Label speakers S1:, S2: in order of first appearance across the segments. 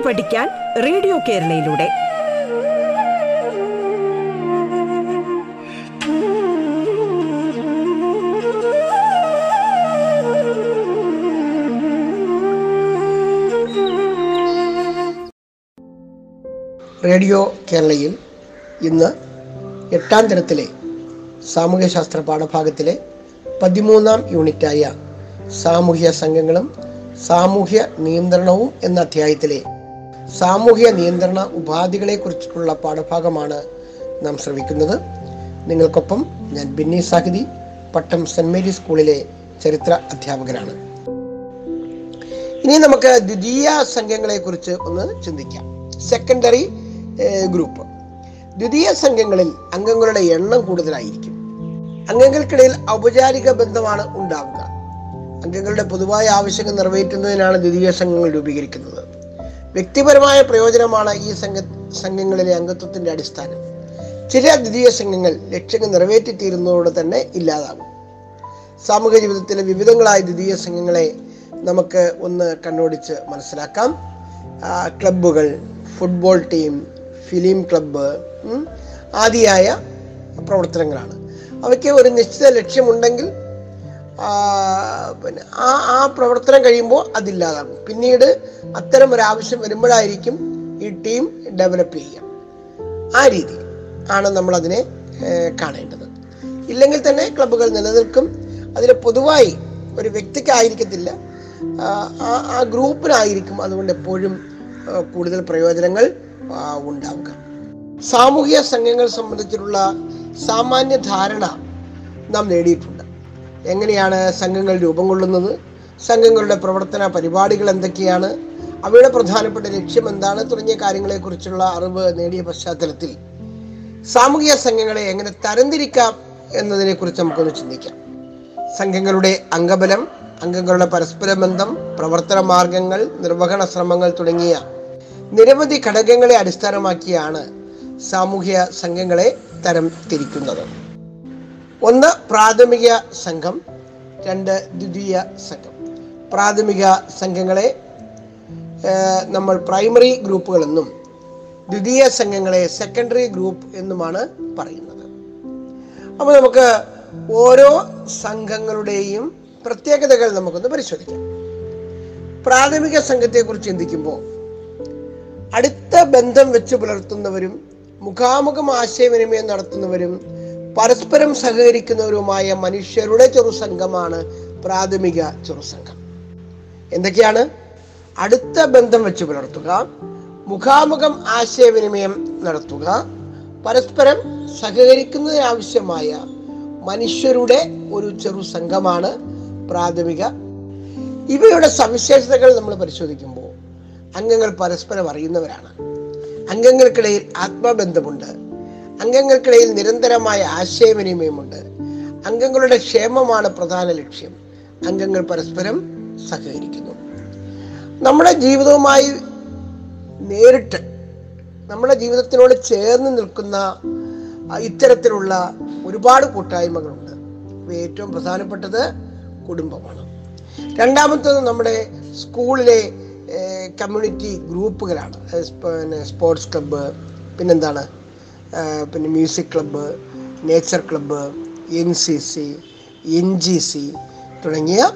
S1: കേട്ടു പഠിക്കാൻ radio കേരളയിലൂടെ.
S2: Radio കേരളയിൽ ഇന്ന് എട്ടാം തരത്തിലെ സാമൂഹ്യശാസ്ത്ര പാഠഭാഗത്തിലെ പതിമൂന്നാം യൂണിറ്റായ സാമൂഹ്യ സംഘങ്ങളും സാമൂഹ്യ നിയന്ത്രണവും എന്ന അധ്യായത്തിലെ സാമൂഹ്യ നിയന്ത്രണ ഉപാധികളെ കുറിച്ചിട്ടുള്ള പാഠഭാഗമാണ് നാം ശ്രവിക്കുന്നത്. നിങ്ങൾക്കൊപ്പം ഞാൻ ബിന്നി സാഹിതി പട്ടം സെന്റ് മേരി സ്കൂളിലെ ചരിത്ര അധ്യാപകനാണ്. ഇനി നമുക്ക് ദ്വിതീയ സംഘങ്ങളെ കുറിച്ച് ഒന്ന് ചിന്തിക്കാം. Secondary group. ദ്വിതീയ സംഘങ്ങളിൽ അംഗങ്ങളുടെ എണ്ണം കൂടുതലായിരിക്കും. അംഗങ്ങൾക്കിടയിൽ ഔപചാരിക ബന്ധമാണ് ഉണ്ടാവുക. അംഗങ്ങളുടെ പൊതുവായ ആവശ്യങ്ങൾ നിറവേറ്റുന്നതിനാണ് ദ്വിതീയ സംഘങ്ങൾ രൂപീകരിക്കുന്നത്. വ്യക്തിപരമായ പ്രയോജനമാണ് ഈ സംഘ സംഘങ്ങളിലെ അംഗത്വത്തിന്റെ അടിസ്ഥാനം. ചില ദ്വിതീയ സംഘങ്ങൾ ലക്ഷ്യങ്ങൾ നിറവേറ്റിത്തീരുന്നതോടെ തന്നെ ഇല്ലാതാകും. സാമൂഹ്യ ജീവിതത്തിലെ വിവിധങ്ങളായ ദ്വിതീയ സംഘങ്ങളെ നമുക്ക് ഒന്ന് കണ്ണോടിച്ച് മനസ്സിലാക്കാം. ക്ലബ്ബുകൾ ഫുട്ബോൾ ടീം ഫിലിം ക്ലബ്ബ് ആദിയായ പ്രവർത്തനങ്ങളാണ്. അവയ്ക്ക് ഒരു നിശ്ചിത ലക്ഷ്യമുണ്ടെങ്കിൽ പിന്നെ ആ ആ പ്രവർത്തനം കഴിയുമ്പോൾ അതില്ലാതാകും. പിന്നീട് അത്തരം ഒരു ആവശ്യം വരുമ്പോഴായിരിക്കും ഈ ടീം ഡെവലപ്പ് ചെയ്യുക. ആ രീതി ആണ് നമ്മൾ അതിനെ കാണേണ്ടത്. ഇല്ലെങ്കിൽ തന്നെ ക്ലബ്ബുകൾ നിലനിൽക്കും. അതിൽ പൊതുവായി ഒരു വ്യക്തിക്കായിരിക്കത്തില്ല. ആ, ആ ഗ്രൂപ്പിനായിരിക്കും അതുകൊണ്ട് എപ്പോഴും കൂടുതൽ പ്രയോജനങ്ങൾ ഉണ്ടാവുക. സാമൂഹിക സംഘങ്ങൾ സംബന്ധിച്ചിട്ടുള്ള സാമാന്യ ധാരണ നാം നേടിയിട്ടുണ്ട്. എങ്ങനെയാണ് സംഘങ്ങൾ രൂപം കൊള്ളുന്നത്? സംഘങ്ങളുടെ പ്രവർത്തന പരിപാടികൾ എന്തൊക്കെയാണ്? അവയുടെ പ്രധാനപ്പെട്ട ലക്ഷ്യം എന്താണ്? തുടങ്ങിയ കാര്യങ്ങളെക്കുറിച്ചുള്ള അറിവ് നേടിയ പശ്ചാത്തലത്തിൽ സാമൂഹിക സംഘങ്ങളെ എങ്ങനെ തരംതിരിക്കാം എന്നതിനെ കുറിച്ച് നമുക്കൊന്ന് ചിന്തിക്കാം. സംഘങ്ങളുടെ അംഗബലം അംഗങ്ങളുടെ പരസ്പര ബന്ധം പ്രവർത്തന മാർഗങ്ങൾ നിർവഹണ ശ്രമങ്ങൾ തുടങ്ങിയ നിരവധി ഘടകങ്ങളെ അടിസ്ഥാനമാക്കിയാണ് സാമൂഹിക സംഘങ്ങളെ തരം തിരിക്കുന്നത് ഒന്ന് പ്രാഥമിക സംഘം രണ്ട് ദ്വിതീയ സംഘം. പ്രാഥമിക സംഘങ്ങളെ നമ്മൾ പ്രൈമറി ഗ്രൂപ്പുകളെന്നും ദ്വിതീയ സംഘങ്ങളെ സെക്കൻഡറി ഗ്രൂപ്പ് എന്നുമാണ് പറയുന്നത്. അപ്പോൾ നമുക്ക് ഓരോ സംഘങ്ങളുടെയും പ്രത്യേകതകൾ നമുക്കൊന്ന് പരിശോധിക്കാം. പ്രാഥമിക സംഘത്തെക്കുറിച്ച് ചിന്തിക്കുമ്പോൾ അടുത്ത ബന്ധം വെച്ച് പുലർത്തുന്നവരും മുഖാമുഖം ആശയവിനിമയം നടത്തുന്നവരും പരസ്പരം സഹകരിക്കുന്നവരുമായ മനുഷ്യരുടെ ചെറുസംഘമാണ് പ്രാഥമിക ചെറുസംഘം എന്തൊക്കെയാണ്? അടുത്ത ബന്ധം വെച്ച് പുലർത്തുക. മുഖാമുഖം ആശയവിനിമയം നടത്തുക. പരസ്പരം സഹകരിക്കുന്നതിനാവശ്യമായ മനുഷ്യരുടെ ഒരു ചെറു സംഘമാണ് പ്രാഥമിക. ഇവയുടെ സവിശേഷതകൾ നമ്മൾ പരിശോധിക്കുമ്പോൾ അംഗങ്ങൾ പരസ്പരം അറിയുന്നവരാണ്. അംഗങ്ങൾക്കിടയിൽ ആത്മബന്ധമുണ്ട്. അംഗങ്ങൾക്കിടയിൽ നിരന്തരമായ ആശയവിനിമയമുണ്ട്. അംഗങ്ങളുടെ ക്ഷേമമാണ് പ്രധാന ലക്ഷ്യം. അംഗങ്ങൾ പരസ്പരം സഹകരിക്കുന്നു. നമ്മുടെ ജീവിതവുമായി നേരിട്ട് നമ്മുടെ ജീവിതത്തിനോട് ചേർന്ന് നിൽക്കുന്ന ഇത്തരത്തിലുള്ള ഒരുപാട് കൂട്ടായ്മകളുണ്ട്. ഏറ്റവും പ്രധാനപ്പെട്ടത് കുടുംബമാണ്. രണ്ടാമത്തത് നമ്മുടെ സ്കൂളിലെ കമ്മ്യൂണിറ്റി ഗ്രൂപ്പുകളാണ്. പിന്നെ സ്പോർട്സ് ക്ലബ്ബ് പിന്നെന്താണ്? പിന്നെ music club nature club N C C N G C തുടങ്ങിയ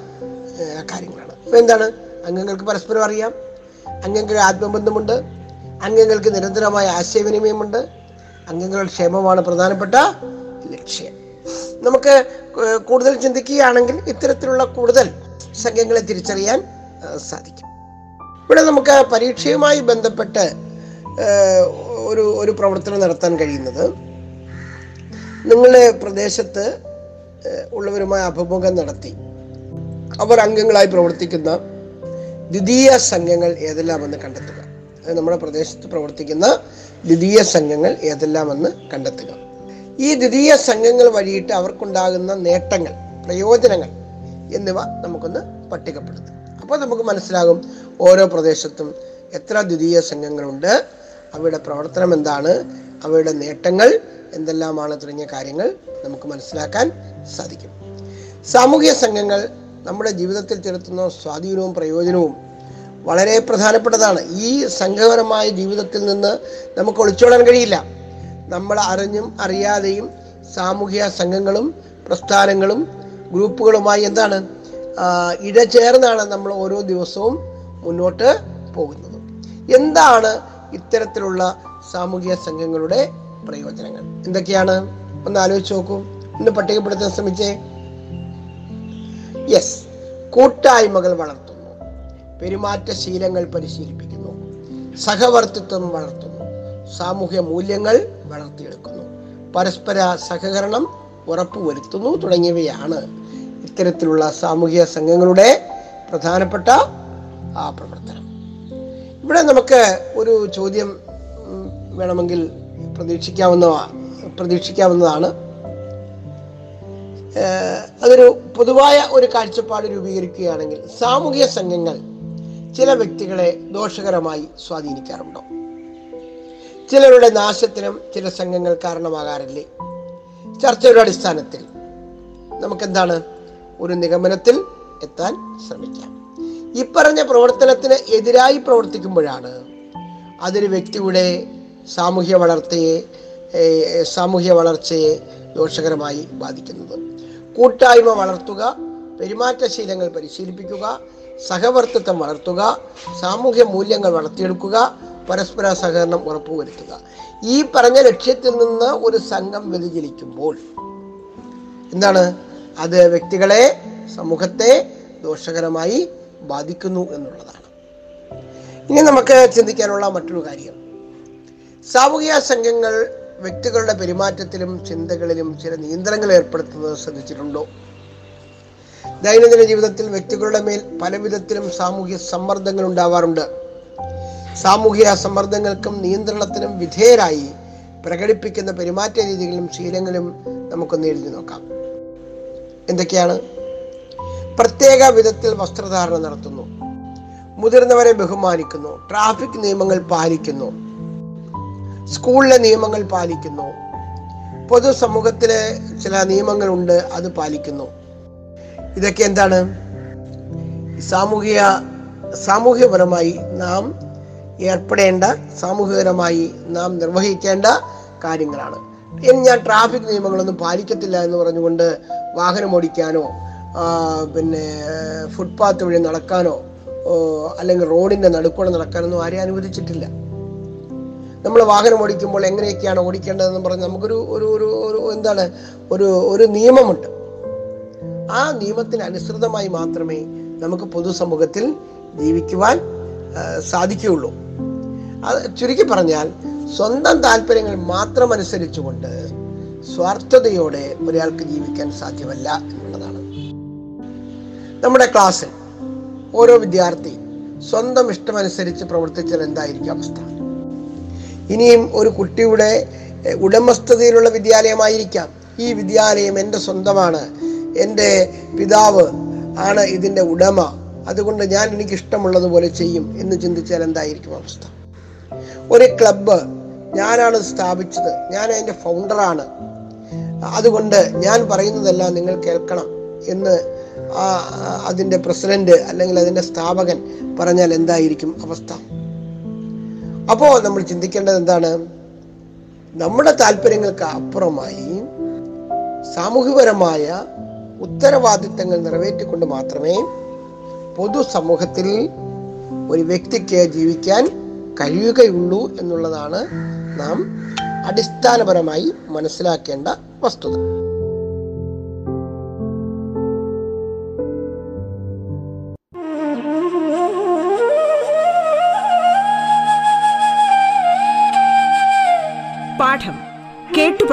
S2: കാര്യങ്ങളാണ്. അപ്പോൾ എന്താണ്? അംഗങ്ങൾക്ക് പരസ്പരം അറിയാം. അംഗങ്ങൾക്ക് ആത്മബന്ധമുണ്ട്. അംഗങ്ങൾക്ക് നിരന്തരമായ ആശയവിനിമയമുണ്ട്. അംഗങ്ങളുടെ ക്ഷേമമാണ് പ്രധാനപ്പെട്ട ലക്ഷ്യം. നമുക്ക് കൂടുതൽ ചിന്തിക്കുകയാണെങ്കിൽ ഇത്തരത്തിലുള്ള കൂടുതൽ സംഘങ്ങളെ തിരിച്ചറിയാൻ സാധിക്കും. ഇവിടെ നമുക്ക് പരീക്ഷയുമായി ബന്ധപ്പെട്ട് ഒരു ഒരു പ്രവർത്തനം നടത്താൻ കഴിയുന്നത്. നിങ്ങളുടെ പ്രദേശത്ത് ഉള്ളവരുമായി അഭിമുഖം നടത്തി. അവർ അംഗങ്ങളായി പ്രവർത്തിക്കുന്ന ദ്വിതീയ സംഘങ്ങൾ ഏതെല്ലാമെന്ന് കണ്ടെത്തുക. നമ്മുടെ പ്രദേശത്ത് പ്രവർത്തിക്കുന്ന ദ്വിതീയ സംഘങ്ങൾ ഏതെല്ലാമെന്ന് കണ്ടെത്തുക. ഈ ദ്വിതീയ സംഘങ്ങൾ വഴിയിട്ട് അവർക്കുണ്ടാകുന്ന നേട്ടങ്ങൾ പ്രയോജനങ്ങൾ എന്നിവ നമുക്കൊന്ന് പട്ടികപ്പെടുത്തും. അപ്പോൾ നമുക്ക് മനസ്സിലാകും ഓരോ പ്രദേശത്തും എത്ര ദ്വിതീയ സംഘങ്ങളുണ്ട് അവയുടെ പ്രവർത്തനം എന്താണ്? അവയുടെ നേട്ടങ്ങൾ എന്തെല്ലാമാണ്? തുടങ്ങിയ കാര്യങ്ങൾ നമുക്ക് മനസ്സിലാക്കാൻ സാധിക്കും. സാമൂഹിക സംഘങ്ങൾ നമ്മുടെ ജീവിതത്തിൽ ചെലുത്തുന്ന സ്വാധീനവും പ്രയോജനവും വളരെ പ്രധാനപ്പെട്ടതാണ്. ഈ സംഘപരമായ ജീവിതത്തിൽ നിന്ന് നമുക്ക് ഒളിച്ചോടാൻ കഴിയില്ല. നമ്മൾ അറിഞ്ഞും അറിയാതെയും സാമൂഹിക സംഘങ്ങളും പ്രസ്ഥാനങ്ങളും ഗ്രൂപ്പുകളുമായി എന്താണ്? ഇടചേർന്നാണ് നമ്മൾ ഓരോ ദിവസവും മുന്നോട്ട് പോകുന്നത്. എന്താണ് ഇത്തരത്തിലുള്ള സാമൂഹിക സംഘങ്ങളുടെ പ്രയോജനങ്ങൾ. എന്തൊക്കെയാണ്? ഒന്ന് ആലോചിച്ച് നോക്കൂ. ഒന്ന് പട്ടികപ്പെടുത്താൻ ശ്രമിച്ചേ. യെസ് കൂട്ടായ്മകൾ വളർത്തുന്നു. പെരുമാറ്റ ശീലങ്ങൾ പരിശീലിപ്പിക്കുന്നു. സഹവർത്തിത്വം വളർത്തുന്നു. സാമൂഹ്യ മൂല്യങ്ങൾ വളർത്തിയെടുക്കുന്നു. പരസ്പര സഹകരണം ഉറപ്പുവരുത്തുന്നു തുടങ്ങിയവയാണ് ഇത്തരത്തിലുള്ള സാമൂഹിക സംഘങ്ങളുടെ പ്രധാനപ്പെട്ട ആ പ്രവർത്തനം. ഇവിടെ നമുക്ക് ഒരു ചോദ്യം വേണമെങ്കിൽ പ്രതീക്ഷിക്കാവുന്ന പ്രതീക്ഷിക്കാവുന്നതാണ്. അതൊരു പൊതുവായ ഒരു കാഴ്ചപ്പാട് രൂപീകരിക്കുകയാണെങ്കിൽ സാമൂഹിക സംഘങ്ങൾ ചില വ്യക്തികളെ ദോഷകരമായി സ്വാധീനിക്കാറുണ്ടോ? ചിലരുടെ നാശത്തിനും ചില സംഘങ്ങൾ കാരണമാകാറില്ലേ? ചർച്ചയുടെ അടിസ്ഥാനത്തിൽ നമുക്കെന്താണ് ഒരു നിഗമനത്തിൽ എത്താൻ ശ്രമിക്കാം. ഈ പറഞ്ഞ പ്രവർത്തനത്തിന് എതിരായി പ്രവർത്തിക്കുമ്പോഴാണ് അതൊരു വ്യക്തിയുടെ സാമൂഹ്യ വളർത്തയെ സാമൂഹ്യ വളർച്ചയെ ദോഷകരമായി ബാധിക്കുന്നത്. കൂട്ടായ്മ വളർത്തുക പെരുമാറ്റശീലങ്ങൾ പരിശീലിപ്പിക്കുക സഹവർത്തിത്വം വളർത്തുക സാമൂഹ്യ മൂല്യങ്ങൾ വളർത്തിയെടുക്കുക പരസ്പര സഹകരണം ഉറപ്പുവരുത്തുക. ഈ പറഞ്ഞ ലക്ഷ്യത്തിൽ നിന്ന് ഒരു സംഘം വ്യതിചലിക്കുമ്പോൾ എന്താണ്? അത് വ്യക്തികളെ സമൂഹത്തെ ദോഷകരമായി ബാധിക്കുന്നു എന്നുള്ളതാണ്. ഇനി നമുക്ക് ചിന്തിക്കാനുള്ള മറ്റൊരു കാര്യം. സാമൂഹിക സംഘങ്ങൾ വ്യക്തികളുടെ പെരുമാറ്റത്തിലും ചിന്തകളിലും ചില നിയന്ത്രണങ്ങൾ ഏർപ്പെടുത്തുന്നത് ശ്രദ്ധിച്ചിട്ടുണ്ടോ? ദൈനംദിന ജീവിതത്തിൽ വ്യക്തികളുടെ മേൽ പല വിധത്തിലും സാമൂഹിക സമ്മർദ്ദങ്ങൾ ഉണ്ടാവാറുണ്ട്. സാമൂഹിക സമ്മർദ്ദങ്ങൾക്കും നിയന്ത്രണത്തിനും വിധേയരായി പ്രകടിപ്പിക്കുന്ന പെരുമാറ്റ രീതികളും ശീലങ്ങളും നമുക്കൊന്ന് എഴുതി നോക്കാം. എന്തൊക്കെയാണ്? പ്രത്യേക വിധത്തിൽ വസ്ത്രധാരണം നടത്തുന്നു. മുതിർന്നവരെ ബഹുമാനിക്കുന്നു. ട്രാഫിക് നിയമങ്ങൾ പാലിക്കുന്നു. സ്കൂളിലെ നിയമങ്ങൾ പാലിക്കുന്നു. പൊതുസമൂഹത്തിലെ ചില നിയമങ്ങളുണ്ട് അത് പാലിക്കുന്നു. ഇതൊക്കെ എന്താണ്? സാമൂഹിക സാമൂഹ്യപരമായി നാം ഏർപ്പെടേണ്ട സാമൂഹികപരമായി നാം നിർവഹിക്കേണ്ട കാര്യങ്ങളാണ്. ഇനി ഞാൻ ട്രാഫിക് നിയമങ്ങളൊന്നും പാലിക്കത്തില്ല എന്ന് പറഞ്ഞുകൊണ്ട് വാഹനം ഓടിക്കാനോ പിന്നെ ഫുട്പാത്ത് വഴി നടക്കാനോ അല്ലെങ്കിൽ റോഡിന്റെ നടുക്കൂടെ നടക്കാനൊന്നും ആരെയും അനുവദിച്ചിട്ടില്ല. നമ്മൾ വാഹനം ഓടിക്കുമ്പോൾ എങ്ങനെയൊക്കെയാണ് ഓടിക്കേണ്ടതെന്ന് പറഞ്ഞ് നമുക്കൊരു ഒരു ഒരു ഒരു എന്താണ് ഒരു ഒരു നിയമമുണ്ട്. ആ നിയമത്തിന് അനുസൃതമായി മാത്രമേ നമുക്ക് പൊതുസമൂഹത്തിൽ ജീവിക്കുവാൻ സാധിക്കുകയുള്ളൂ. അത് ചുരുക്കി പറഞ്ഞാൽ സ്വന്തം താല്പര്യങ്ങൾ മാത്രം അനുസരിച്ചുകൊണ്ട് സ്വാർത്ഥതയോടെ ഒരാൾക്ക് ജീവിക്കാൻ സാധ്യമല്ല എന്നുള്ളതാണ് നമ്മുടെ ക്ലാസ്സിൽ ഓരോ വിദ്യാർത്ഥി സ്വന്തം ഇഷ്ടമനുസരിച്ച് പ്രവർത്തിച്ചാൽ എന്തായിരിക്കും അവസ്ഥ? ഇനിയും ഒരു കുട്ടിയുടെ ഉടമസ്ഥതയിലുള്ള വിദ്യാലയമായിരിക്കാം. ഈ വിദ്യാലയം എന്റെ സ്വന്തമാണ് എന്റെ പിതാവ് ആണ് ഇതിന്റെ ഉടമ. അതുകൊണ്ട് ഞാൻ എനിക്ക് ഇഷ്ടമുള്ളതുപോലെ ചെയ്യും എന്ന് ചിന്തിച്ചാൽ എന്തായിരിക്കും അവസ്ഥ? ഒരു ക്ലബ്ബ് ഞാനാണ് സ്ഥാപിച്ചത് ഞാൻ അതിന്റെ ഫൗണ്ടറാണ്. അതുകൊണ്ട് ഞാൻ പറയുന്നതെല്ലാം നിങ്ങൾ കേൾക്കണം എന്ന് ആ അതിന്റെ പ്രസിഡന്റ് അല്ലെങ്കിൽ അതിന്റെ സ്ഥാപകൻ പറഞ്ഞാൽ എന്തായിരിക്കും അവസ്ഥ? അപ്പോൾ നമ്മൾ ചിന്തിക്കേണ്ടത് എന്താണ്? നമ്മുടെ താല്പര്യങ്ങൾക്ക് അപ്പുറമായി സാമൂഹികപരമായ ഉത്തരവാദിത്തങ്ങൾ നിറവേറ്റിക്കൊണ്ട് മാത്രമേ പൊതുസമൂഹത്തിൽ ഒരു വ്യക്തിക്ക് ജീവിക്കാൻ കഴിയുകയുള്ളൂ എന്നുള്ളതാണ് നാം അടിസ്ഥാനപരമായി മനസ്സിലാക്കേണ്ട വസ്തുത.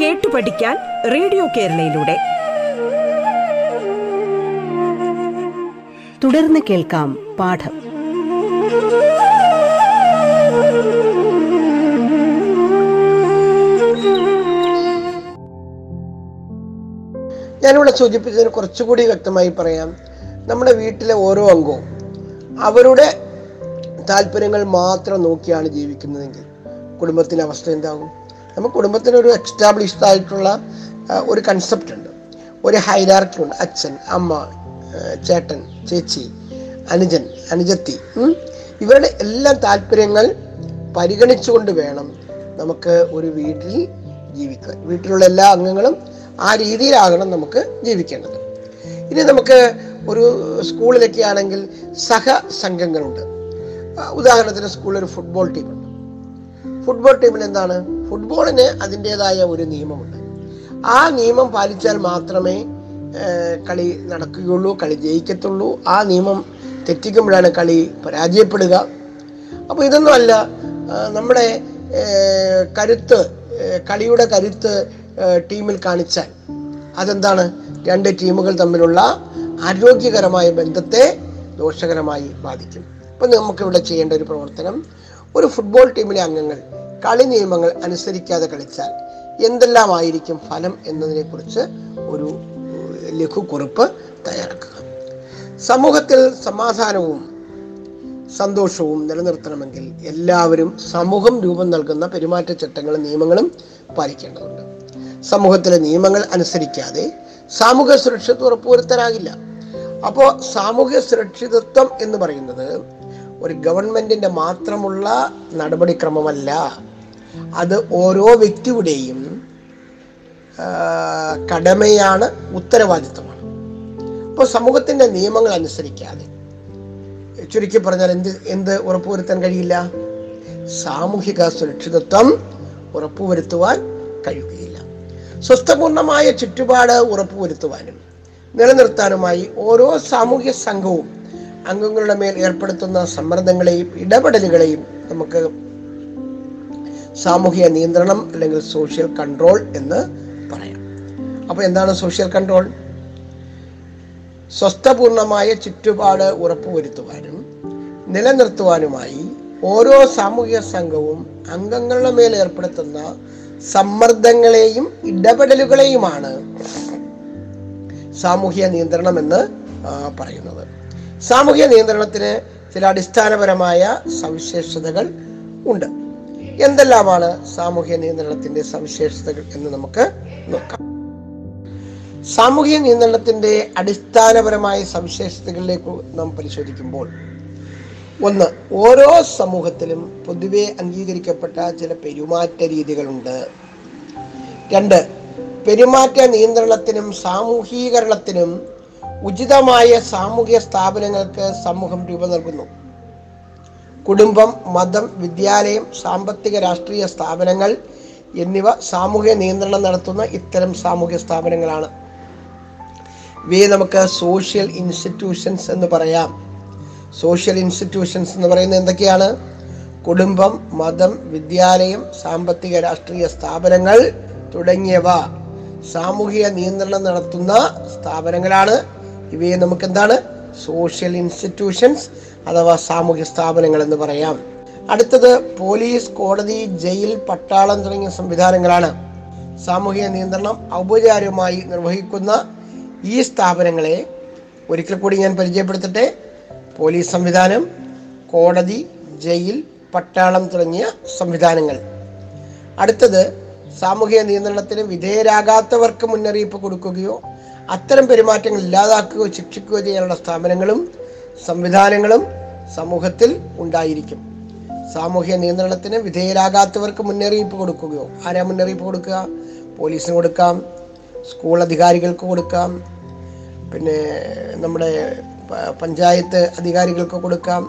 S1: കേട്ടു പഠിക്കാൻ റേഡിയോ കേരളയിലൂടെ.
S3: തുടർന്ന് കേൾക്കാം പാഠം.
S2: ഞാനിവിടെ സൂചിപ്പിച്ചതിന് കുറച്ചുകൂടി വ്യക്തമായി പറയാം. നമ്മുടെ വീട്ടിലെ ഓരോ അംഗവും അവരുടെ താല്പര്യങ്ങൾ മാത്രം നോക്കിയാണ് ജീവിക്കുന്നതെങ്കിൽ കുടുംബത്തിന്റെ അവസ്ഥ എന്താകും? നമുക്ക് കുടുംബത്തിന് ഒരു എക്സ്റ്റാബ്ലിഷ്ഡ് ആയിട്ടുള്ള ഒരു കൺസെപ്റ്റ് ഉണ്ട്. ഒരു ഹൈരാർക്കി ഉണ്ട്. അച്ഛൻ അമ്മ ചേട്ടൻ ചേച്ചി അനുജൻ അനുജത്തി. ഇവരുടെ എല്ലാ താല്പര്യങ്ങൾ പരിഗണിച്ചുകൊണ്ട് വേണം നമുക്ക് ഒരു വീട്ടിൽ ജീവിക്കാൻ. വീട്ടിലുള്ള എല്ലാ അംഗങ്ങളും ആ രീതിയിലാകണം നമുക്ക് ജീവിക്കേണ്ടത്. ഇനി നമുക്ക് ഒരു സ്കൂളിലൊക്കെ ആണെങ്കിൽ സഹസംഘങ്ങളുണ്ട് സംഘങ്ങളുണ്ട് ഉദാഹരണത്തിന് സ്കൂളിൽ ഒരു ഫുട്ബോൾ ടീമുണ്ട് ഫുട്ബോൾ ടീമിൽ എന്താണ്? ഫുട്ബോളിന് അതിന്റെതായ ഒരു നിയമമുണ്ട്. ആ നിയമം പാലിച്ചാൽ മാത്രമേ കളി നടക്കുകയുള്ളൂ കളി ജയിക്കത്തുള്ളൂ. ആ നിയമം തെറ്റിക്കുമ്പോഴാണ് കളി പരാജയപ്പെടുക. അപ്പോൾ ഇതൊന്നുമല്ല നമ്മുടെ കരുത്ത് കളിയുടെ കരുത്ത് ടീമിൽ കാണിച്ചാൽ അതെന്താണ്? രണ്ട് ടീമുകൾ തമ്മിലുള്ള ആരോഗ്യകരമായ ബന്ധത്തെ ദോഷകരമായി ബാധിക്കും. അപ്പം നമുക്കിവിടെ ചെയ്യേണ്ട ഒരു പ്രവർത്തനം ഒരു ഫുട്ബോൾ ടീമിലെ അംഗങ്ങൾ കളി നിയമങ്ങൾ അനുസരിക്കാതെ കളിച്ചാൽ എന്തെല്ലാമായിരിക്കും ഫലം എന്നതിനെക്കുറിച്ച് ഒരു ലഘുക്കുറിപ്പ് തയ്യാറാക്കുക. സമൂഹത്തിൽ സമാധാനവും സന്തോഷവും നിലനിർത്തണമെങ്കിൽ എല്ലാവരും സമൂഹം രൂപം നൽകുന്ന പെരുമാറ്റച്ചട്ടങ്ങളും നിയമങ്ങളും പാലിക്കേണ്ടതുണ്ട്. സമൂഹത്തിലെ നിയമങ്ങൾ അനുസരിക്കാതെ സാമൂഹ്യ സുരക്ഷിതത്വം ഉറപ്പുവരുത്താനാകില്ല. അപ്പോൾ സാമൂഹ്യ സുരക്ഷിതത്വം എന്ന് പറയുന്നത് ഒരു ഗവൺമെന്റിന്റെ മാത്രമുള്ള നടപടിക്രമമല്ല. അത് ഓരോ വ്യക്തിയുടെയും കടമയാണ് ഉത്തരവാദിത്വമാണ്. അപ്പോൾ സമൂഹത്തിന്റെ നിയമങ്ങൾ അനുസരിക്കാതെ ചുരുക്കി പറഞ്ഞാൽ എന്ത് എന്ത് ഉറപ്പുവരുത്താൻ കഴിയില്ല? സാമൂഹിക സുരക്ഷിതത്വം ഉറപ്പുവരുത്തുവാൻ കഴിയുകയില്ല. സ്വസ്ഥപൂർണമായ ചുറ്റുപാട് ഉറപ്പുവരുത്തുവാനും നിലനിർത്താനുമായി ഓരോ സാമൂഹ്യ സംഘവും അംഗങ്ങളുടെ മേൽ ഏർപ്പെടുത്തുന്ന സമ്മർദ്ദങ്ങളെയും ഇടപെടലുകളെയും നമുക്ക് സാമൂഹിക നിയന്ത്രണം അല്ലെങ്കിൽ സോഷ്യൽ കൺട്രോൾ എന്ന് പറയാം. അപ്പോൾ എന്താണ് സോഷ്യൽ കൺട്രോൾ സ്വസ്ഥപൂർണമായ ചുറ്റുപാട് ഉറപ്പുവരുത്തുവാനും നിലനിർത്തുവാനുമായി ഓരോ സാമൂഹിക സംഘവും അംഗങ്ങളുടെ മേൽ ഏർപ്പെടുത്തുന്ന സമ്മർദ്ദങ്ങളെയും ഇടപെടലുകളെയുമാണ് സാമൂഹിക നിയന്ത്രണം എന്ന് പറയുന്നത്. സാമൂഹിക നിയന്ത്രണത്തിന് ചില അടിസ്ഥാനപരമായ സവിശേഷതകൾ ഉണ്ട്. എന്തെല്ലാമാണ് സാമൂഹ്യ നിയന്ത്രണത്തിന്റെ സവിശേഷതകൾ എന്ന് നമുക്ക് നോക്കാം. സാമൂഹ്യ നിയന്ത്രണത്തിന്റെ അടിസ്ഥാനപരമായ സവിശേഷതകളിലേക്ക് നാം പരിശോധിക്കുമ്പോൾ ഒന്ന് ഓരോ സമൂഹത്തിലും പൊതുവെ അംഗീകരിക്കപ്പെട്ട ചില പെരുമാറ്റ രീതികളുണ്ട്. രണ്ട് പെരുമാറ്റ നിയന്ത്രണത്തിനും സാമൂഹീകരണത്തിനും ഉചിതമായ സാമൂഹിക സ്ഥാപനങ്ങൾക്ക് സമൂഹം രൂപം നൽകുന്നു. കുടുംബം മതം വിദ്യാലയം സാമ്പത്തിക രാഷ്ട്രീയ സ്ഥാപനങ്ങൾ എന്നിവ സാമൂഹിക നിയന്ത്രണം നടത്തുന്ന ഇത്തരം സാമൂഹിക സ്ഥാപനങ്ങളാണ്. ഇവയെ നമുക്ക് സോഷ്യൽ ഇൻസ്റ്റിറ്റ്യൂഷൻസ് എന്ന് പറയാം. സോഷ്യൽ ഇൻസ്റ്റിറ്റ്യൂഷൻസ് എന്ന് പറയുന്നത് എന്തൊക്കെയാണ്? കുടുംബം മതം വിദ്യാലയം സാമ്പത്തിക രാഷ്ട്രീയ സ്ഥാപനങ്ങൾ തുടങ്ങിയവ സാമൂഹിക നിയന്ത്രണം നടത്തുന്ന സ്ഥാപനങ്ങളാണ്. ഇവയെ നമുക്ക് എന്താണ് സോഷ്യൽ ഇൻസ്റ്റിറ്റ്യൂഷൻസ് അഥവാ സാമൂഹ്യ സ്ഥാപനങ്ങൾ എന്ന് പറയാം. അടുത്തത് പോലീസ് കോടതി ജയിൽ പട്ടാളം തുടങ്ങിയ സംവിധാനങ്ങളാണ്. സാമൂഹിക നിയന്ത്രണം ഔപചാരികമായി നിർവഹിക്കുന്ന ഈ സ്ഥാപനങ്ങളെ ഒരിക്കൽ കൂടി ഞാൻ പരിചയപ്പെടുത്തട്ടെ. പോലീസ് സംവിധാനം കോടതി ജയിൽ പട്ടാളം തുടങ്ങിയ സംവിധാനങ്ങൾ. അടുത്തത് സാമൂഹിക നിയന്ത്രണത്തിന് വിധേയരാകാത്തവർക്ക് മുന്നറിയിപ്പ് കൊടുക്കുകയോ അത്തരം പെരുമാറ്റങ്ങൾ ഇല്ലാതാക്കുകയോ ശിക്ഷിക്കുകയോ ചെയ്യാനുള്ള സ്ഥാപനങ്ങളും സംവിധാനങ്ങളും സമൂഹത്തിൽ ഉണ്ടായിരിക്കും. സാമൂഹ്യ നിയന്ത്രണത്തിന് വിധേയരാകാത്തവർക്ക് മുന്നറിയിപ്പ് കൊടുക്കുകയോ ആരാ മുന്നറിയിപ്പ് കൊടുക്കുക? പോലീസിന് കൊടുക്കാം സ്കൂൾ അധികാരികൾക്ക് കൊടുക്കാം പിന്നെ നമ്മുടെ പഞ്ചായത്ത് അധികാരികൾക്ക് കൊടുക്കാം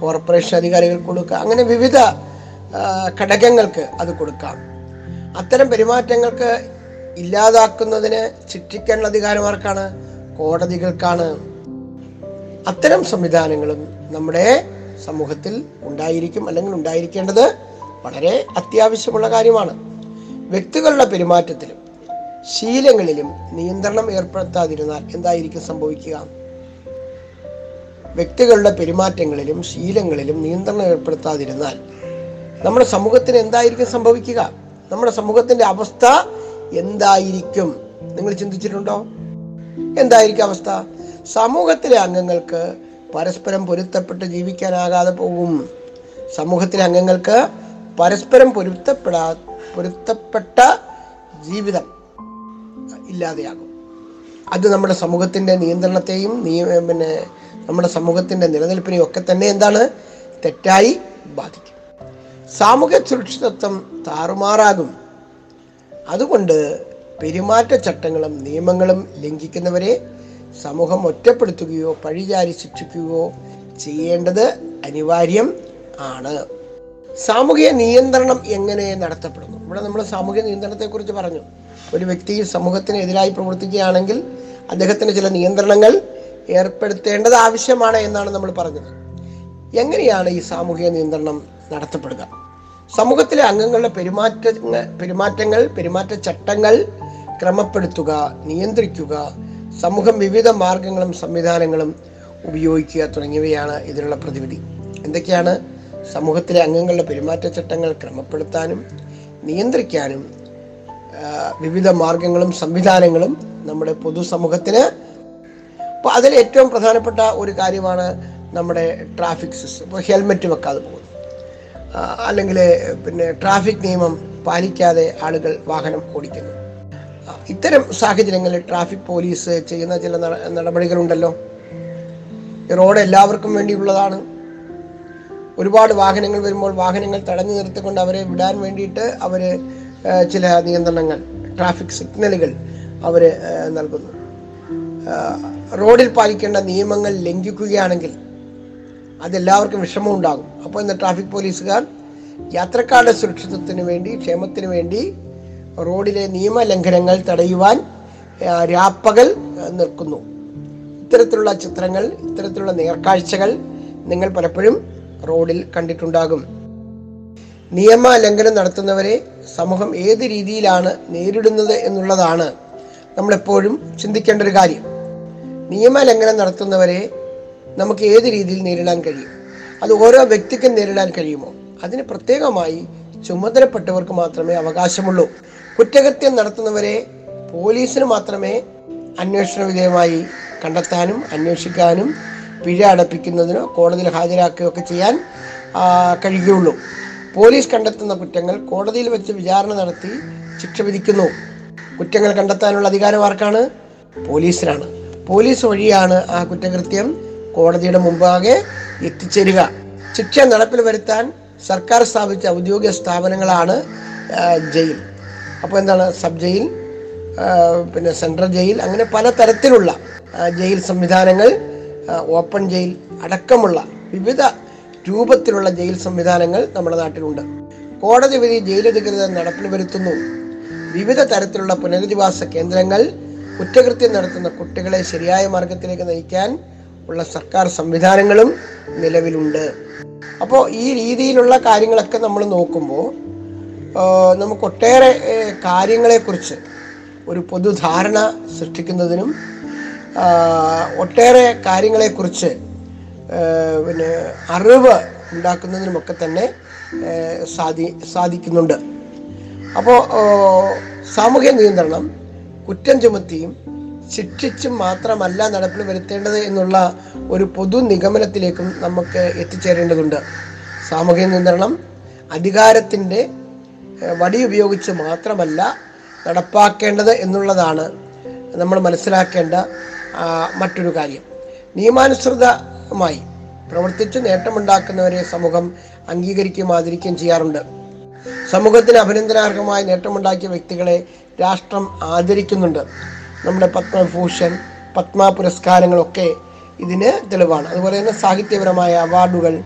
S2: കോർപ്പറേഷൻ അധികാരികൾക്ക് കൊടുക്കാം. അങ്ങനെ വിവിധ ഘടകങ്ങൾക്ക് അത് കൊടുക്കാം. അത്തരം പെരുമാറ്റങ്ങൾക്ക് ഇല്ലാതാക്കുന്നതിന് ശിക്ഷിക്കാനുള്ള അധികാരമാർക്കാണ് കോടതികൾക്കാണ്. അത്തരം സംവിധാനങ്ങളും നമ്മുടെ സമൂഹത്തിൽ ഉണ്ടായിരിക്കും അല്ലെങ്കിൽ ഉണ്ടായിരിക്കേണ്ടത് വളരെ അത്യാവശ്യമുള്ള കാര്യമാണ്. വ്യക്തികളുടെ പെരുമാറ്റത്തിലും ശീലങ്ങളിലും നിയന്ത്രണം ഏർപ്പെടുത്താതിരുന്നാൽ എന്തായിരിക്കും സംഭവിക്കുക? വ്യക്തികളുടെ പെരുമാറ്റങ്ങളിലും ശീലങ്ങളിലും നിയന്ത്രണം ഏർപ്പെടുത്താതിരുന്നാൽ നമ്മുടെ സമൂഹത്തിന് എന്തായിരിക്കും സംഭവിക്കുക? നമ്മുടെ സമൂഹത്തിന്റെ അവസ്ഥ എന്തായിരിക്കും? നിങ്ങൾ ചിന്തിച്ചിട്ടുണ്ടോ? എന്തായിരിക്കും അവസ്ഥ? സമൂഹത്തിലെ അംഗങ്ങൾക്ക് പരസ്പരം പൊരുത്തപ്പെട്ട് ജീവിക്കാനാകാതെ പോകും. സമൂഹത്തിലെ അംഗങ്ങൾക്ക് പരസ്പരം പൊരുത്തപ്പെടാ പൊരുത്തപ്പെട്ട ജീവിതം ഇല്ലാതെയാകും. അത് നമ്മുടെ സമൂഹത്തിന്റെ നിയന്ത്രണത്തെയും നിയ പിന്നെ നമ്മുടെ സമൂഹത്തിന്റെ നിലനിൽപ്പിനെയും ഒക്കെ തന്നെ എന്താണ്? തെറ്റായി ബാധിക്കും. സാമൂഹ്യ സുരക്ഷിതത്വം താറുമാറാകും. അതുകൊണ്ട് പെരുമാറ്റച്ചട്ടങ്ങളും നിയമങ്ങളും ലംഘിക്കുന്നവരെ സമൂഹം ഒറ്റപ്പെടുത്തുകയോ പഴിചാരി ശിക്ഷിക്കുകയോ ചെയ്യേണ്ടത് അനിവാര്യം ആണ്. സാമൂഹിക നിയന്ത്രണം എങ്ങനെ നടത്തപ്പെടുന്നു? ഇവിടെ നമ്മൾ സാമൂഹിക നിയന്ത്രണത്തെക്കുറിച്ച് പറഞ്ഞു. ഒരു വ്യക്തി സമൂഹത്തിന് എതിരായി പ്രവർത്തിക്കുകയാണെങ്കിൽ അദ്ദേഹത്തിന് ചില നിയന്ത്രണങ്ങൾ ഏർപ്പെടുത്തേണ്ടത് ആവശ്യമാണ് എന്നാണ് നമ്മൾ പറഞ്ഞത്. എങ്ങനെയാണ് ഈ സാമൂഹിക നിയന്ത്രണം നടത്തപ്പെടുക? സമൂഹത്തിലെ അംഗങ്ങളുടെ പെരുമാറ്റങ്ങൾ പെരുമാറ്റങ്ങൾ പെരുമാറ്റച്ചട്ടങ്ങൾ ക്രമപ്പെടുത്തുക നിയന്ത്രിക്കുക സമൂഹം വിവിധ മാർഗങ്ങളും സംവിധാനങ്ങളും ഉപയോഗിക്കുക തുടങ്ങിയവയാണ് ഇതിനുള്ള പ്രതിവിധി. എന്തൊക്കെയാണ്? സമൂഹത്തിലെ അംഗങ്ങളുടെ പെരുമാറ്റച്ചട്ടങ്ങൾ ക്രമപ്പെടുത്താനും നിയന്ത്രിക്കാനും വിവിധ മാർഗങ്ങളും സംവിധാനങ്ങളും നമ്മുടെ പൊതുസമൂഹത്തിന് അപ്പോൾ അതിൽ ഏറ്റവും പ്രധാനപ്പെട്ട ഒരു കാര്യമാണ് നമ്മുടെ ട്രാഫിക് സിസ്റ്റം. ഇപ്പോൾ ഹെൽമെറ്റ് വെക്കാതെ പോകുന്നു അല്ലെങ്കിൽ പിന്നെ ട്രാഫിക് നിയമം പാലിക്കാതെ ആളുകൾ വാഹനം ഓടിക്കുന്നു. ഇത്തരം സാഹചര്യങ്ങളിൽ ട്രാഫിക് പോലീസ് ചെയ്യുന്ന ചില നട- നടപടികളുണ്ടല്ലോ. റോഡ് എല്ലാവർക്കും വേണ്ടിയുള്ളതാണ്. ഒരുപാട് വാഹനങ്ങൾ വരുമ്പോൾ വാഹനങ്ങൾ തടഞ്ഞു നിർത്തിക്കൊണ്ട് അവരെ വിടാൻ വേണ്ടിയിട്ട് അവർ ചില നിയന്ത്രണങ്ങൾ ട്രാഫിക് സിഗ്നലുകൾ അവർ നൽകുന്നു. റോഡിൽ പാലിക്കേണ്ട നിയമങ്ങൾ ലംഘിക്കുകയാണെങ്കിൽ അതെല്ലാവർക്കും വിഷമം ഉണ്ടാകും അപ്പോൾ ഇന്ന് ട്രാഫിക് പോലീസുകാർ യാത്രക്കാരുടെ സുരക്ഷിതത്വത്തിന് വേണ്ടി ക്ഷേമത്തിന് വേണ്ടി റോഡിലെ നിയമലംഘനങ്ങൾ തടയുവാൻ രാപ്പകൽ നിൽക്കുന്നു. ഇത്തരത്തിലുള്ള ചിത്രങ്ങൾ ഇത്തരത്തിലുള്ള നേർക്കാഴ്ചകൾ നിങ്ങൾ പലപ്പോഴും റോഡിൽ കണ്ടിട്ടുണ്ടാകും. നിയമലംഘനം നടത്തുന്നവരെ സമൂഹം ഏത് രീതിയിലാണ് നേരിടുന്നത് എന്നുള്ളതാണ് നമ്മളെപ്പോഴും ചിന്തിക്കേണ്ട ഒരു കാര്യം. നിയമലംഘനം നടത്തുന്നവരെ നമുക്ക് ഏത് രീതിയിൽ നേരിടാൻ കഴിയും? അത് ഓരോ വ്യക്തിക്കും നേരിടാൻ കഴിയുമോ? അതിന് പ്രത്യേകമായി ചുമതലപ്പെട്ടവർക്ക് മാത്രമേ അവകാശമുള്ളൂ. കുറ്റകൃത്യം നടത്തുന്നവരെ പോലീസിന് മാത്രമേ അന്വേഷണ വിധേയമായി കണ്ടെത്താനും അന്വേഷിക്കാനും പിഴ അടപ്പിക്കുന്നതിനോ കോടതിയിൽ ഹാജരാക്കുകയോ ഒക്കെ ചെയ്യാൻ കഴിയുകയുള്ളൂ. പോലീസ് കണ്ടെത്തുന്ന കുറ്റങ്ങൾ കോടതിയിൽ വെച്ച് വിചാരണ നടത്തി ശിക്ഷ വിധിക്കുന്നു. കുറ്റങ്ങൾ കണ്ടെത്താനുള്ള അധികാരം ആർക്കാണ്? പോലീസിനാണ്. പോലീസ് വഴിയാണ് ആ കുറ്റകൃത്യം കോടതിയുടെ മുമ്പാകെ എത്തിച്ചേരുക. ശിക്ഷ നടപ്പിൽ വരുത്താൻ സർക്കാർ സ്ഥാപിച്ച ഔദ്യോഗിക സ്ഥാപനങ്ങളാണ് ജയിൽ. അപ്പോൾ എന്താണ് സബ് ജയിൽ പിന്നെ സെൻട്രൽ ജയിൽ അങ്ങനെ പല തരത്തിലുള്ള ജയിൽ സംവിധാനങ്ങൾ ഓപ്പൺ ജയിൽ അടക്കമുള്ള വിവിധ രൂപത്തിലുള്ള ജയിൽ സംവിധാനങ്ങൾ നമ്മുടെ നാട്ടിലുണ്ട്. കോടതി വിധി ജയിലധികൃതർ നടപ്പിൽ വരുത്തുന്നു. വിവിധ തരത്തിലുള്ള പുനരധിവാസ കേന്ദ്രങ്ങൾ കുറ്റകൃത്യം നടത്തുന്ന കുട്ടികളെ ശരിയായ മാർഗത്തിലേക്ക് നയിക്കാൻ ഉള്ള സർക്കാർ സംവിധാനങ്ങളും നിലവിലുണ്ട്. അപ്പോൾ ഈ രീതിയിലുള്ള കാര്യങ്ങളൊക്കെ നമ്മൾ നോക്കുമ്പോൾ നമുക്ക് ഒട്ടേറെ ഏഹ്, കാര്യങ്ങളെക്കുറിച്ച് ഒരു പൊതുധാരണ സൃഷ്ടിക്കുന്നതിനും ഒട്ടേറെ കാര്യങ്ങളെക്കുറിച്ച് പിന്നെ അറിവ് ഉണ്ടാക്കുന്നതിനുമൊക്കെ തന്നെ സാധി സാധിക്കുന്നുണ്ട്. അപ്പോൾ സാമൂഹ്യ നിയന്ത്രണം കുറ്റം ചുമത്തിയും ശിക്ഷിച്ചും മാത്രമല്ല നടപ്പിൽ വരുത്തേണ്ടത് എന്നുള്ള ഒരു പൊതു നിഗമനത്തിലേക്കും നമുക്ക് എത്തിച്ചേരേണ്ടതുണ്ട്. സാമൂഹ്യ നിയന്ത്രണം അധികാരത്തിന്റെ വടി ഉപയോഗിച്ച് മാത്രമല്ല നടപ്പാക്കേണ്ടത് എന്നുള്ളതാണ് നമ്മൾ മനസ്സിലാക്കേണ്ട മറ്റൊരു കാര്യം. നിയമാനുസൃതമായി പ്രവർത്തിച്ച് നേട്ടമുണ്ടാക്കുന്നവരെ സമൂഹം അംഗീകരിക്കുകയും ആദരിക്കുകയും ചെയ്യാറുണ്ട്. സമൂഹത്തിന് അഭിനന്ദനാർഹമായ നേട്ടമുണ്ടാക്കിയ വ്യക്തികളെ രാഷ്ട്രം ആദരിക്കുന്നുണ്ട്. നമ്മുടെ പത്മഭൂഷൺ പത്മ പുരസ്കാരങ്ങളൊക്കെ ഇതിന് തെളിവാണ്. അതുപോലെ തന്നെ സാഹിത്യപരമായ അവാർഡുകൾ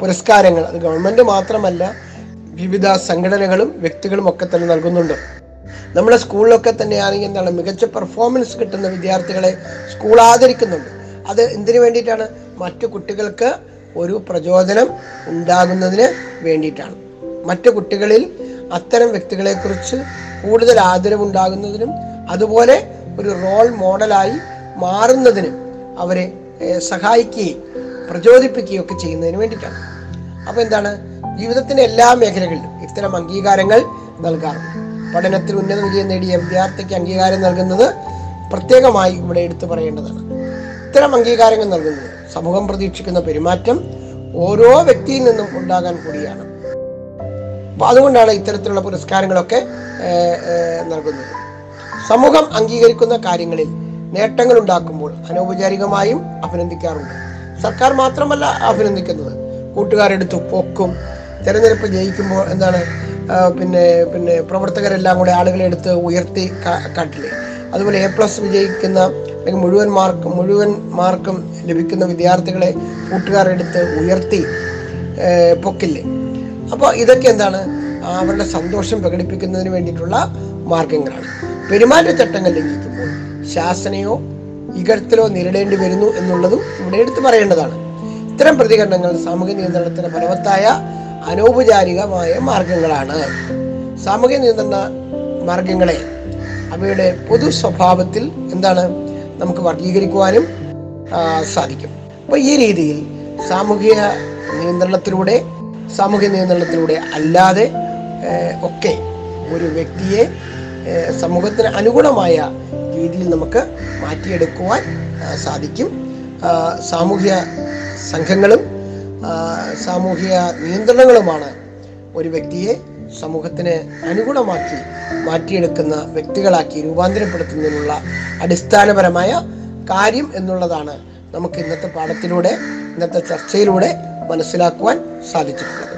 S2: പുരസ്കാരങ്ങൾ അത് ഗവൺമെന്റ് മാത്രമല്ല വിവിധ സംഘടനകളും വ്യക്തികളും ഒക്കെ തന്നെ നൽകുന്നുണ്ട്. നമ്മുടെ സ്കൂളിലൊക്കെ തന്നെയാണെങ്കിൽ എന്താണ് മികച്ച പെർഫോമൻസ് കിട്ടുന്ന വിദ്യാർത്ഥികളെ സ്കൂൾ ആദരിക്കുന്നുണ്ട്. അത് എന്തിനു വേണ്ടിയിട്ടാണ്? മറ്റു കുട്ടികൾക്ക് ഒരു പ്രചോദനം ഉണ്ടാകുന്നതിന് വേണ്ടിയിട്ടാണ്. മറ്റു കുട്ടികളിൽ അത്തരം വ്യക്തികളെക്കുറിച്ച് കൂടുതൽ ആദരവുണ്ടാകുന്നതിനും അതുപോലെ ഒരു റോൾ മോഡലായി മാറുന്നതിന് അവരെ സഹായിക്കുകയും പ്രചോദിപ്പിക്കുകയും ഒക്കെ ചെയ്യുന്നതിന് വേണ്ടിയിട്ടാണ്. അപ്പോൾ എന്താണ്? ജീവിതത്തിന്റെ എല്ലാ മേഖലകളിലും ഇത്തരം അംഗീകാരങ്ങൾ നൽകാറുണ്ട്. പഠനത്തിൽ ഉന്നത വിജയം നേടിയ വിദ്യാർത്ഥിക്ക് അംഗീകാരം നൽകുന്നത് പ്രത്യേകമായി ഇവിടെ എടുത്തു പറയേണ്ടതാണ്. ഇത്തരം അംഗീകാരങ്ങൾ നൽകുന്നത് സമൂഹം പ്രതീക്ഷിക്കുന്ന പെരുമാറ്റം ഓരോ വ്യക്തിയിൽ നിന്നും ഉണ്ടാകാൻ കൂടിയാണ്. അപ്പൊ അതുകൊണ്ടാണ് ഇത്തരത്തിലുള്ള പുരസ്കാരങ്ങളൊക്കെ നൽകുന്നത്. സമൂഹം അംഗീകരിക്കുന്ന കാര്യങ്ങളിൽ നേട്ടങ്ങൾ ഉണ്ടാക്കുമ്പോൾ അനൗപചാരികമായും അഭിനന്ദിക്കാറുണ്ട്. സർക്കാർ മാത്രമല്ല അഭിനന്ദിക്കുന്നത്. കൂട്ടുകാരെടുത്ത് പൊക്കും തെരഞ്ഞെടുപ്പ് ജയിക്കുമ്പോൾ എന്താണ് പിന്നെ പിന്നെ പ്രവർത്തകരെല്ലാം കൂടെ ആളുകളെ എടുത്ത് ഉയർത്തി കാട്ടില്ലേ? അതുപോലെ എ പ്ലസ് വിജയിക്കുന്ന അല്ലെങ്കിൽ മുഴുവൻ മാർക്ക് മുഴുവൻ മാർക്കും ലഭിക്കുന്ന വിദ്യാർത്ഥികളെ കൂട്ടുകാരെടുത്ത് ഉയർത്തി പൊക്കില്ലേ? അപ്പോൾ ഇതൊക്കെ എന്താണ് അവരുടെ സന്തോഷം പ്രകടിപ്പിക്കുന്നതിന് വേണ്ടിയിട്ടുള്ള മാർഗങ്ങളാണ്. പെരുമാറ്റച്ചട്ടങ്ങൾ ലംഘിക്കുമ്പോൾ ശാസനയോ ഇകരത്തിലോ നേരിടേണ്ടി വരുന്നു എന്നുള്ളതും ഇവിടെ എടുത്തു പറയേണ്ടതാണ്. ഇത്തരം പ്രതികരണങ്ങൾ സാമൂഹ്യ നിയന്ത്രണത്തിന് ഫലവത്തായ അനൗപചാരികമായ മാർഗങ്ങളാണ്. സാമൂഹ്യ നിയന്ത്രണ മാർഗങ്ങളെ അവയുടെ പൊതു സ്വഭാവത്തിൽ എന്താണ് നമുക്ക് വർഗീകരിക്കുവാനും സാധിക്കും. അപ്പോൾ ഈ രീതിയിൽ സാമൂഹിക നിയന്ത്രണത്തിലൂടെ സാമൂഹ്യ നിയന്ത്രണത്തിലൂടെ അല്ലാതെ ഒക്കെ ഒരു വ്യക്തിയെ സമൂഹത്തിന് അനുകൂലമായ രീതിയിൽ നമുക്ക് മാറ്റിയെടുക്കുവാൻ സാധിക്കും. സാമൂഹ്യ സംഘങ്ങളും സാമൂഹ്യ നിയന്ത്രണങ്ങളുമാണ് ഒരു വ്യക്തിയെ സമൂഹത്തിന് അനുകൂലമാക്കി മാറ്റിയെടുക്കുന്ന വ്യക്തികളാക്കി രൂപാന്തരപ്പെടുത്തുന്നതിനുള്ള അടിസ്ഥാനപരമായ കാര്യം എന്നുള്ളതാണ് നമുക്ക് ഇന്നത്തെ പാഠത്തിലൂടെ ഇന്നത്തെ ചർച്ചയിലൂടെ മനസ്സിലാക്കുവാൻ സാധിച്ചിട്ടുള്ളത്.